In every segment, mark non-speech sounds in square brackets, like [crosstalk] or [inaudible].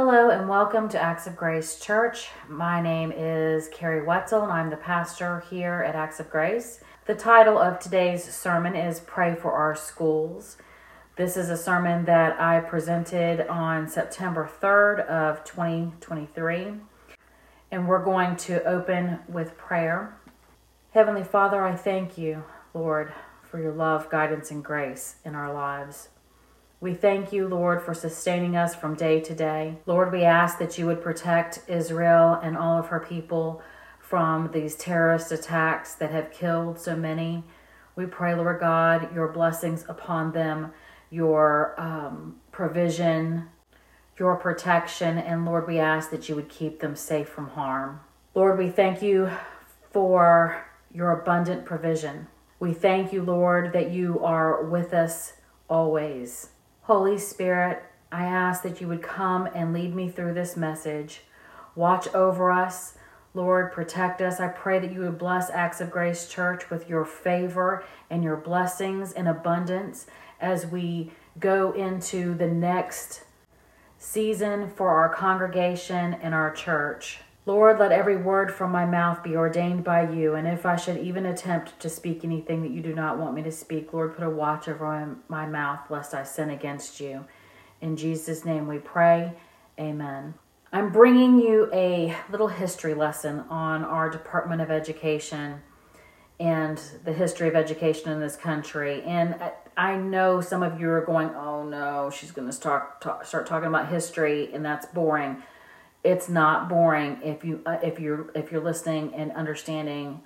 Hello and welcome to Acts of Grace Church. My name is Carrie Wetzel and I'm the pastor here at Acts of Grace. The title of today's sermon is Pray for Our Schools. This is a sermon that I presented on September 3rd of 2023 and we're going to open with prayer. Heavenly Father, I thank you, Lord, for your love, guidance and grace in our lives. We thank you, Lord, for sustaining us from day to day. Lord, we ask that you would protect Israel and all of her people from these terrorist attacks that have killed so many. We pray, Lord God, your blessings upon them, your um, provision, your protection, and Lord, we ask that you would keep them safe from harm. Lord, we thank you for your abundant provision. We thank you, Lord, that you are with us always. Holy Spirit, I ask that you would come and lead me through this message. Watch over us. Lord, protect us. I pray that you would bless Acts of Grace Church with your favor and your blessings in abundance as we go into the next season for our congregation and our church. Lord, let every word from my mouth be ordained by you. And if I should even attempt to speak anything that you do not want me to speak, Lord, put a watch over my mouth lest I sin against you. In Jesus' name we pray. Amen. I'm bringing you a little history lesson on our Department of Education and the history of education in this country. And I know some of you are going, oh no, she's going to start, start talking about history, and that's boring it's not boring if you uh, if you're if you're listening and understanding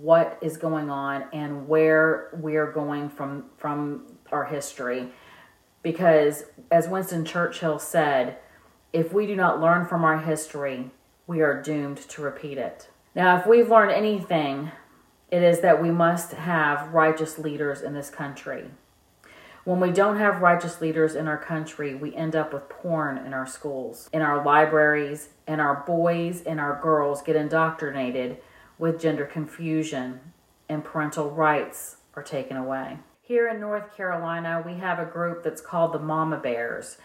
what is going on and where we're going from from our history. Because as Winston Churchill said if we do not learn from our history we are doomed to repeat it. Now if we've learned anything it is that we must have righteous leaders in this country when we don't have righteous leaders in our country, we end up with porn in our schools, in our libraries, and our boys and our girls get indoctrinated with gender confusion, and parental rights are taken away. Here in North Carolina, we have a group that's called the Mama Bears,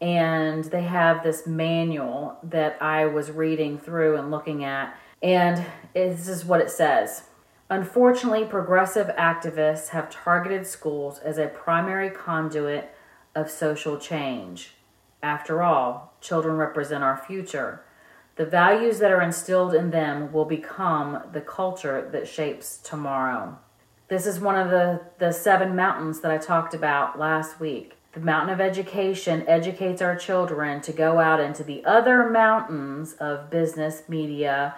and they have this manual that I was reading through and looking at, and this is what it says. Unfortunately, progressive activists have targeted schools as a primary conduit of social change. After all, children represent our future. The values that are instilled in them will become the culture that shapes tomorrow. This is one of the, the seven mountains that I talked about last week. The mountain of education educates our children to go out into the other mountains of business, media,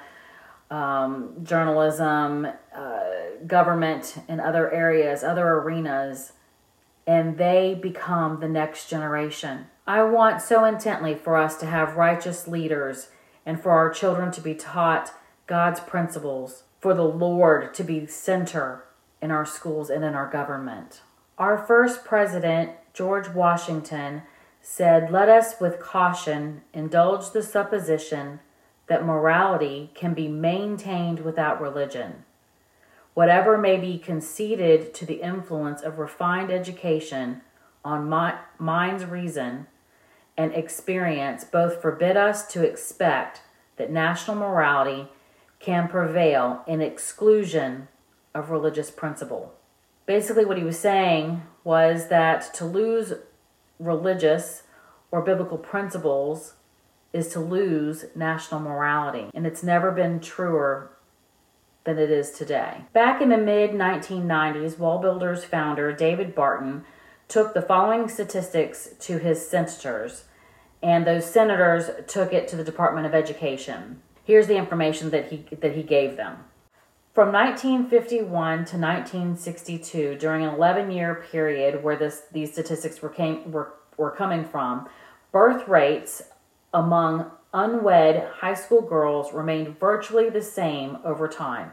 um, journalism, uh, government, and other areas, other arenas, and they become the next generation. I want so intently for us to have righteous leaders and for our children to be taught God's principles, for the Lord to be center in our schools and in our government. Our first president, George Washington, said, Let us with caution indulge the supposition that morality can be maintained without religion. Whatever may be conceded to the influence of refined education on my, mind's reason and experience both forbid us to expect that national morality can prevail in exclusion of religious principle. Basically, what he was saying was that to lose religious or biblical principles is to lose national morality. And it's never been truer than it is today. Back in the mid 1990s, WallBuilders founder David Barton took the following statistics to his senators, and those senators took it to the Department of Education. Here's the information that he, that he gave them. From 1951 to 1962, during an 11 year period where this, these statistics were, came, were, were coming from, birth rates among unwed high school girls remained virtually the same over time.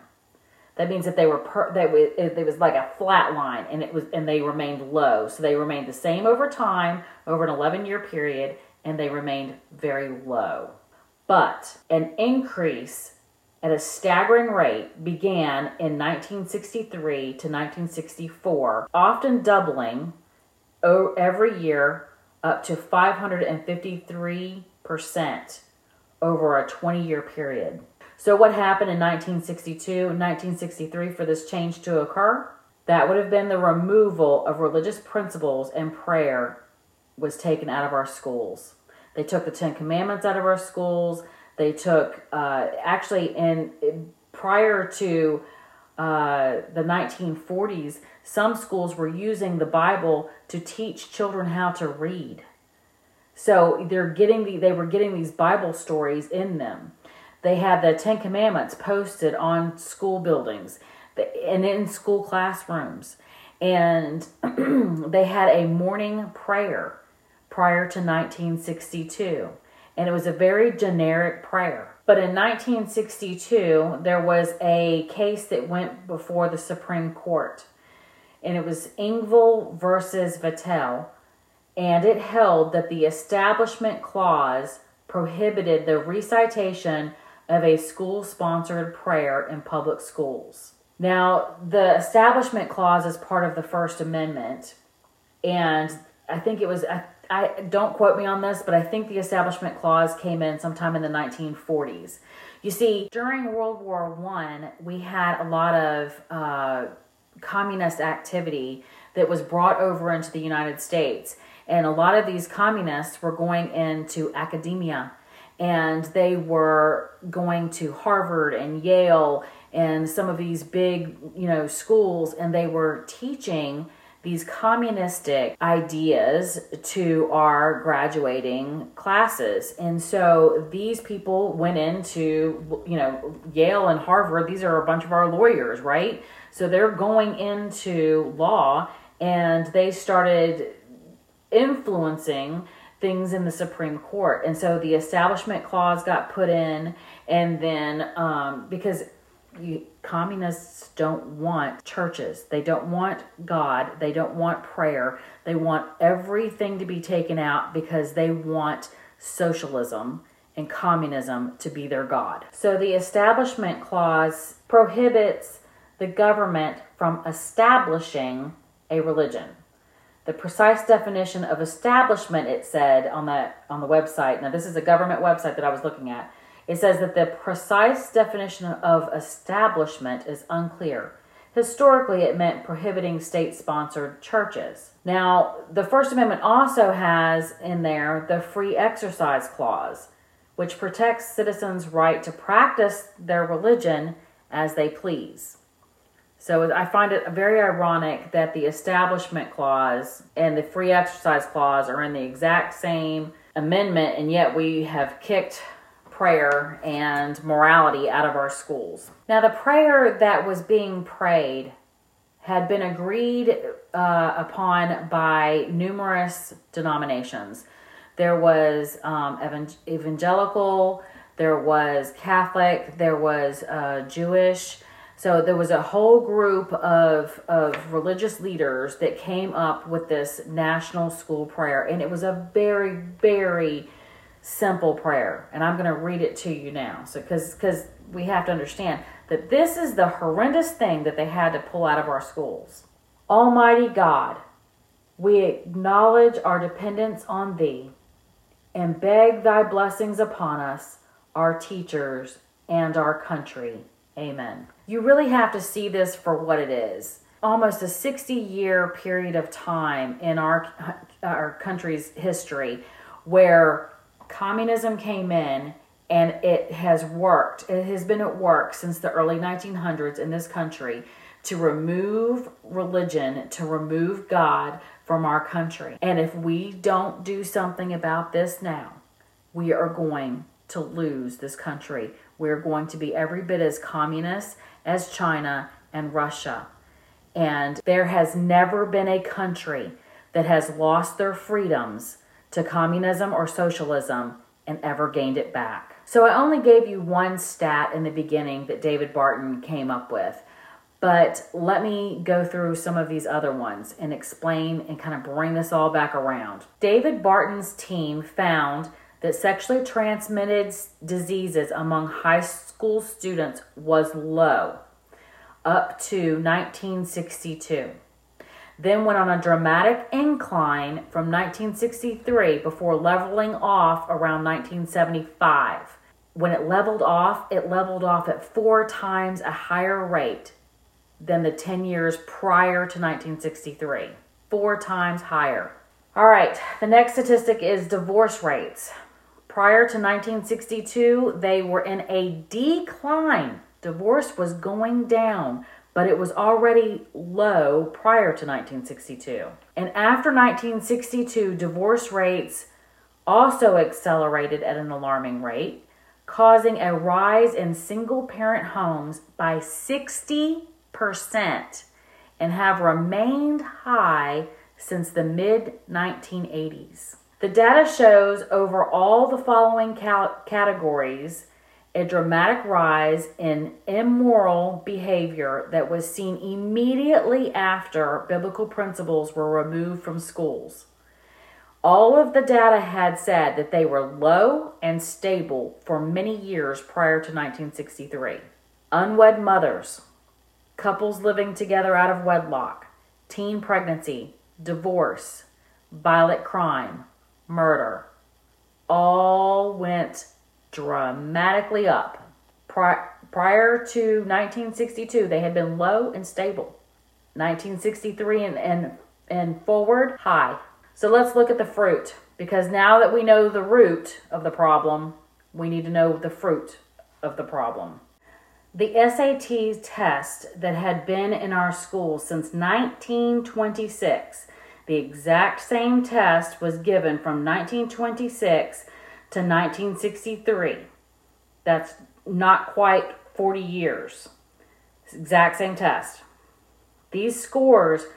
That means that they were per, that it, it was like a flat line, and it was and they remained low. So they remained the same over time over an 11 year period, and they remained very low. But an increase at a staggering rate began in 1963 to 1964, often doubling every year up to 553% over a 20 year period. So, what happened in 1962 and 1963 for this change to occur? That would have been the removal of religious principles and prayer was taken out of our schools. They took the Ten Commandments out of our schools. They took, uh, actually, in prior to uh, the 1940s, some schools were using the Bible to teach children how to read. So they're getting the, they were getting these Bible stories in them. They had the Ten Commandments posted on school buildings and in school classrooms. And [clears throat] they had a morning prayer prior to 1962. And it was a very generic prayer. But in 1962, there was a case that went before the Supreme Court. And it was Engel versus Vitale. And it held that the Establishment Clause prohibited the recitation of a school sponsored prayer in public schools. Now, the Establishment Clause is part of the First Amendment, and I think it was, I, I don't quote me on this, but I think the Establishment Clause came in sometime in the 1940s. You see, during World War One, we had a lot of uh, communist activity that was brought over into the United States, and a lot of these communists were going into academia and they were going to Harvard and Yale and some of these big, you know, schools and they were teaching these communistic ideas to our graduating classes. And so these people went into, you know, Yale and Harvard. These are a bunch of our lawyers, right? So they're going into law and they started influencing things in the Supreme Court. And so the Establishment Clause got put in, and then um, because you, communists don't want churches, they don't want God, they don't want prayer, they want everything to be taken out because they want socialism and communism to be their God. So the Establishment Clause prohibits the government from establishing a religion the precise definition of establishment it said on the on the website. Now this is a government website that i was looking at. It says that the precise definition of establishment is unclear. Historically it meant prohibiting state sponsored churches. Now the first amendment also has in there the free exercise clause which protects citizens right to practice their religion as they please so I find it very ironic that the Establishment Clause and the Free Exercise Clause are in the exact same amendment, and yet we have kicked prayer and morality out of our schools. Now, the prayer that was being prayed had been agreed uh, upon by numerous denominations. There was um, evangelical, there was Catholic, there was uh, Jewish so there was a whole group of, of religious leaders that came up with this national school prayer. And it was a very, very simple prayer. And I'm going to read it to you now. So, because because we have to understand that this is the horrendous thing that they had to pull out of our schools. Almighty God, we acknowledge our dependence on Thee and beg Thy blessings upon us, our teachers, and our country. Amen. You really have to see this for what it is. Almost a 60 year period of time in our, our country's history where communism came in and it has worked. It has been at work since the early 1900s in this country to remove religion, to remove God from our country. And if we don't do something about this now, we are going to lose this country. We're going to be every bit as communist as China and Russia. And there has never been a country that has lost their freedoms to communism or socialism and ever gained it back. So I only gave you one stat in the beginning that David Barton came up with. But let me go through some of these other ones and explain and kind of bring this all back around. David Barton's team found that sexually transmitted diseases among high school students was low up to 1962. then went on a dramatic incline from 1963 before leveling off around 1975. When it leveled off, it leveled off at four times a higher rate than the 10 years prior to 1963. Four times higher. All right, the next statistic is divorce rates. Prior to 1962, they were in a decline. Divorce was going down but it was already low prior to 1962. And after 1962, divorce rates also accelerated at an alarming rate, causing a rise in single parent homes by 60% and have remained high since the mid 1980s. The data shows over all the following categories a dramatic rise in immoral behavior that was seen immediately after biblical principles were removed from schools. All of the data had said that they were low and stable for many years prior to 1963. Unwed mothers, couples living together out of wedlock, teen pregnancy, divorce, violent crime, murder, all went dramatically up. prior to 1962, they had been low and stable. 1963 and, and, and forward, high. So let's look at the fruit because now that we know the root of the problem, we need to know the fruit of the problem. The SAT test that had been in our schools since 1926, the exact same test was given from 1926 to 1963. That's not quite 40 years. Exact same test. These scores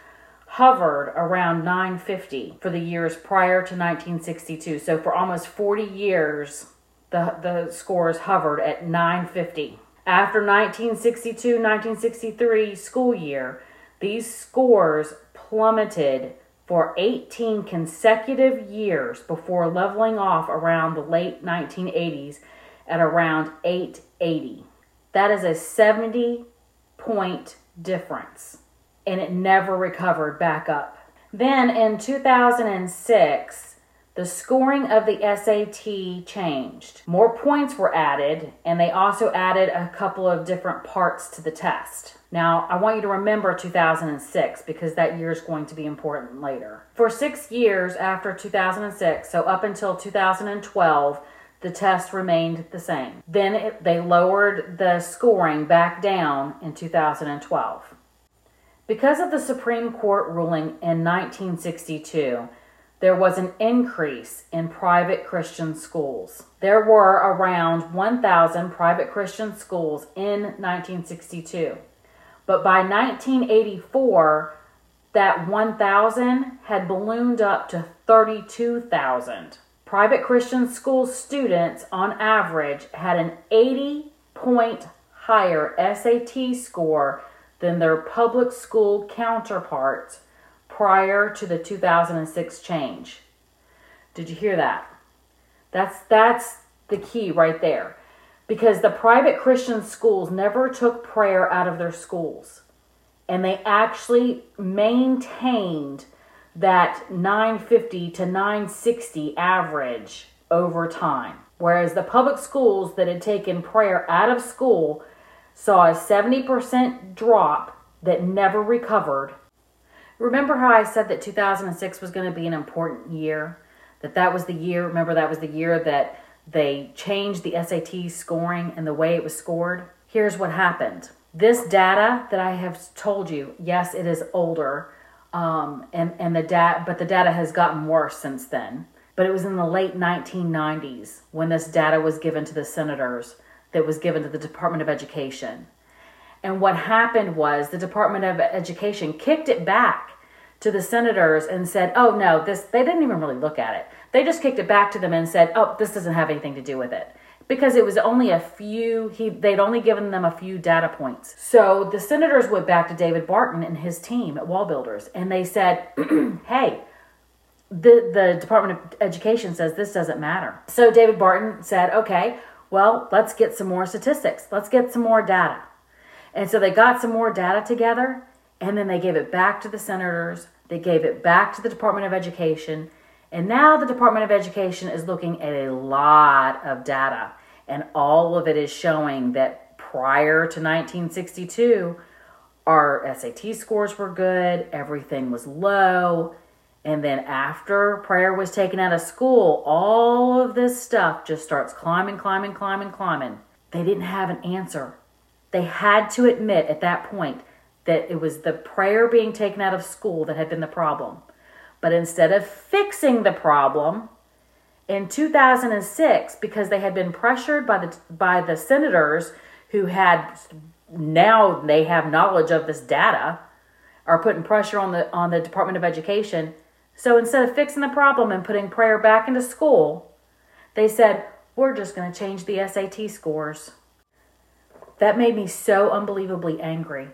hovered around 950 for the years prior to 1962. So for almost 40 years, the, the scores hovered at 950. After 1962 1963 school year, these scores plummeted for 18 consecutive years before leveling off around the late 1980s at around 880. That is a 70 point difference, and it never recovered back up. Then in 2006, the scoring of the SAT changed. More points were added, and they also added a couple of different parts to the test. Now, I want you to remember 2006 because that year is going to be important later. For six years after 2006, so up until 2012, the test remained the same. Then it, they lowered the scoring back down in 2012. Because of the Supreme Court ruling in 1962, there was an increase in private Christian schools. There were around 1,000 private Christian schools in 1962. But by 1984, that 1,000 had ballooned up to 32,000. Private Christian school students, on average, had an 80 point higher SAT score than their public school counterparts prior to the 2006 change. Did you hear that? That's that's the key right there. Because the private Christian schools never took prayer out of their schools. And they actually maintained that 950 to 960 average over time. Whereas the public schools that had taken prayer out of school saw a 70% drop that never recovered Remember how I said that 2006 was going to be an important year? That that was the year, remember that was the year that they changed the SAT scoring and the way it was scored? Here's what happened. This data that I have told you, yes, it is older, um, and and the data, but the data has gotten worse since then. But it was in the late 1990s when this data was given to the senators, that was given to the Department of Education. And what happened was the Department of Education kicked it back to the senators and said, "Oh no, this." They didn't even really look at it. They just kicked it back to them and said, "Oh, this doesn't have anything to do with it." Because it was only a few, he they'd only given them a few data points. So the senators went back to David Barton and his team at WallBuilders, and they said, [clears throat] "Hey, the the Department of Education says this doesn't matter." So David Barton said, "Okay, well, let's get some more statistics. Let's get some more data." And so they got some more data together And then they gave it back to the senators, they gave it back to the Department of Education, and now the Department of Education is looking at a lot of data, and all of it is showing that prior to 1962, our SAT scores were good, everything was low. And then after prayer was taken out of school, all of this stuff just starts climbing, climbing, climbing, climbing. They didn't have an answer. They had to admit at that point that it was the prayer being taken out of school that had been the problem. But instead of fixing the problem, in 2006, because they had been pressured by the by the senators who had now they have knowledge of this data, are putting pressure on the on the Department of Education. So instead of fixing the problem and putting prayer back into school, they said, "We're just going to change the SAT scores." That made me so unbelievably angry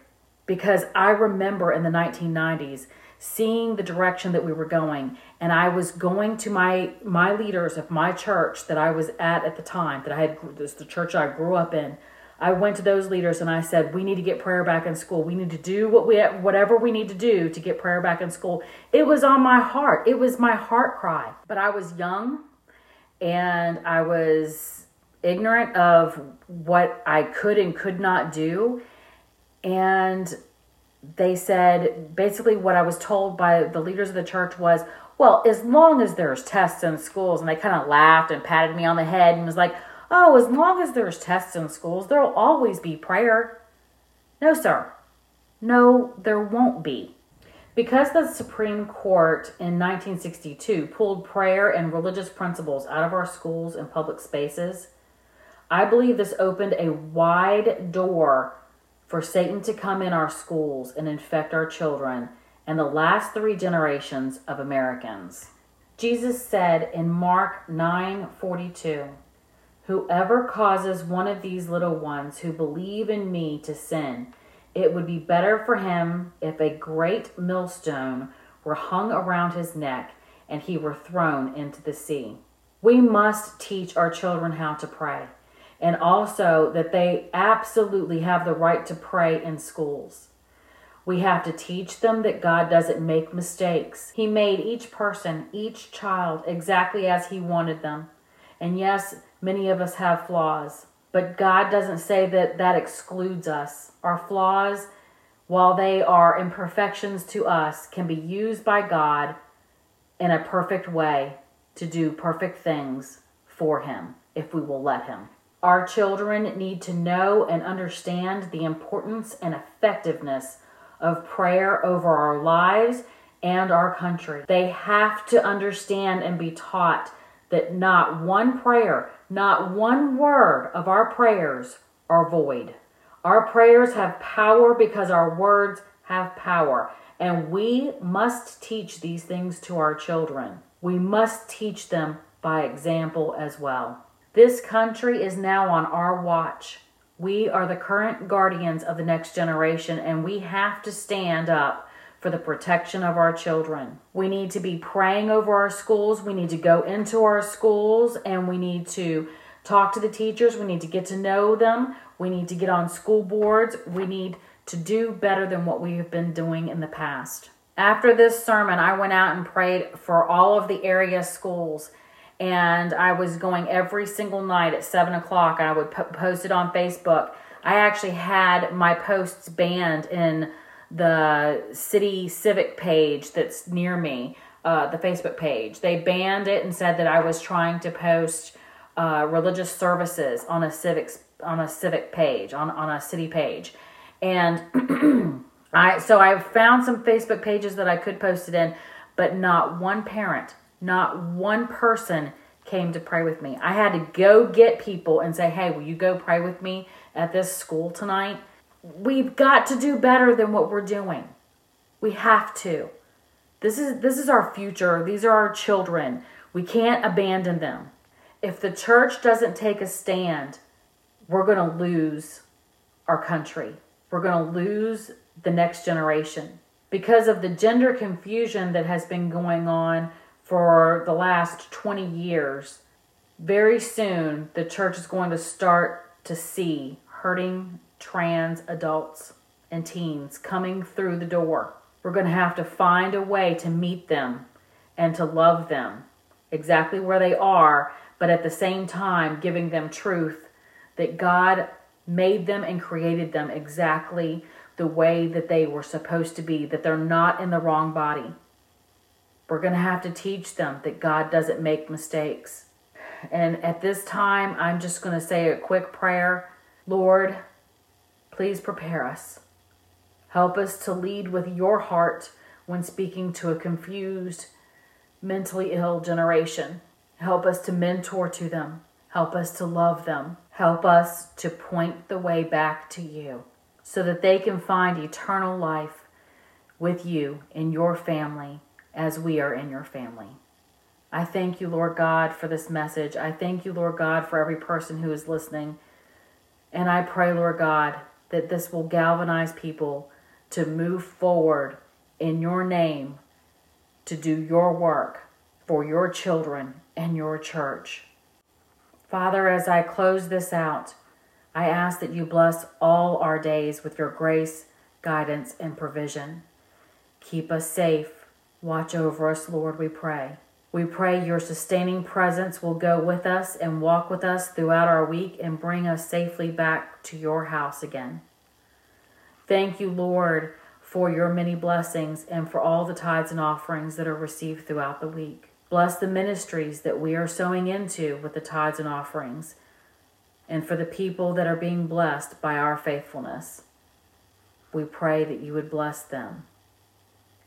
because I remember in the 1990s seeing the direction that we were going. And I was going to my my leaders of my church that I was at at the time that I had this the church I grew up in. I went to those leaders and I said we need to get prayer back in school. We need to do what we whatever we need to do to get prayer back in school. It was on my heart. It was my heart cry. But I was young and I was ignorant of what I could and could not do. And they said basically what I was told by the leaders of the church was, well, as long as there's tests in schools, and they kind of laughed and patted me on the head and was like, oh, as long as there's tests in schools, there'll always be prayer. No, sir. No, there won't be. Because the Supreme Court in 1962 pulled prayer and religious principles out of our schools and public spaces, I believe this opened a wide door for Satan to come in our schools and infect our children and the last three generations of Americans. Jesus said in Mark 9:42, "Whoever causes one of these little ones who believe in me to sin, it would be better for him if a great millstone were hung around his neck and he were thrown into the sea." We must teach our children how to pray and also that they absolutely have the right to pray in schools. We have to teach them that God doesn't make mistakes. He made each person, each child, exactly as He wanted them. And yes, many of us have flaws, but God doesn't say that that excludes us. Our flaws, while they are imperfections to us, can be used by God in a perfect way to do perfect things for Him if we will let Him. Our children need to know and understand the importance and effectiveness of prayer over our lives and our country. They have to understand and be taught that not one prayer, not one word of our prayers are void. Our prayers have power because our words have power. And we must teach these things to our children. We must teach them by example as well. This country is now on our watch. We are the current guardians of the next generation, and we have to stand up for the protection of our children. We need to be praying over our schools. We need to go into our schools and we need to talk to the teachers. We need to get to know them. We need to get on school boards. We need to do better than what we have been doing in the past. After this sermon, I went out and prayed for all of the area schools and I was going every single night at seven o'clock. I would po- post it on Facebook. I actually had my posts banned in the city civic page that's near me, uh, the Facebook page. They banned it and said that I was trying to post uh, religious services on a civics on a civic page on on a city page, and [clears throat] I so I found some Facebook pages that I could post it in, but not one parent not one person came to pray with me. I had to go get people and say, hey, will you go pray with me at this school tonight? We've got to do better than what we're doing. We have to. This is this is our future. These are our children. We can't abandon them. If the church doesn't take a stand, we're going to lose our country. We're going to lose the next generation because of the gender confusion that has been going on for the last 20 years, very soon the church is going to start to see hurting trans adults. and teens coming through the door. We're going to have to find a way to meet them and to love them exactly where they are, but at the same time giving them truth that God made them and created them exactly the way that they were supposed to be, that they're not in the wrong body. We're going to have to teach them that God doesn't make mistakes. And at this time, I'm just going to say a quick prayer. Lord, please prepare us. Help us to lead with your heart when speaking to a confused, mentally ill generation. Help us to mentor to them. Help us to love them. Help us to point the way back to you so that they can find eternal life with you in your family as we are in your family. I thank you, Lord God, for this message. I thank you, Lord God, for every person who is listening. And I pray, Lord God, that this will galvanize people to move forward in your name to do your work for your children and your church. Father, as I close this out, I ask that you bless all our days with your grace, guidance, and provision. Keep us safe. Watch over us, Lord, we pray. We pray your sustaining presence will go with us and walk with us throughout our week and bring us safely back to your house again. Thank you, Lord, for your many blessings and for all the tithes and offerings that are received throughout the week. Bless the ministries that we are sowing into with the tithes and offerings, and for the people that are being blessed by our faithfulness. We pray that you would bless them.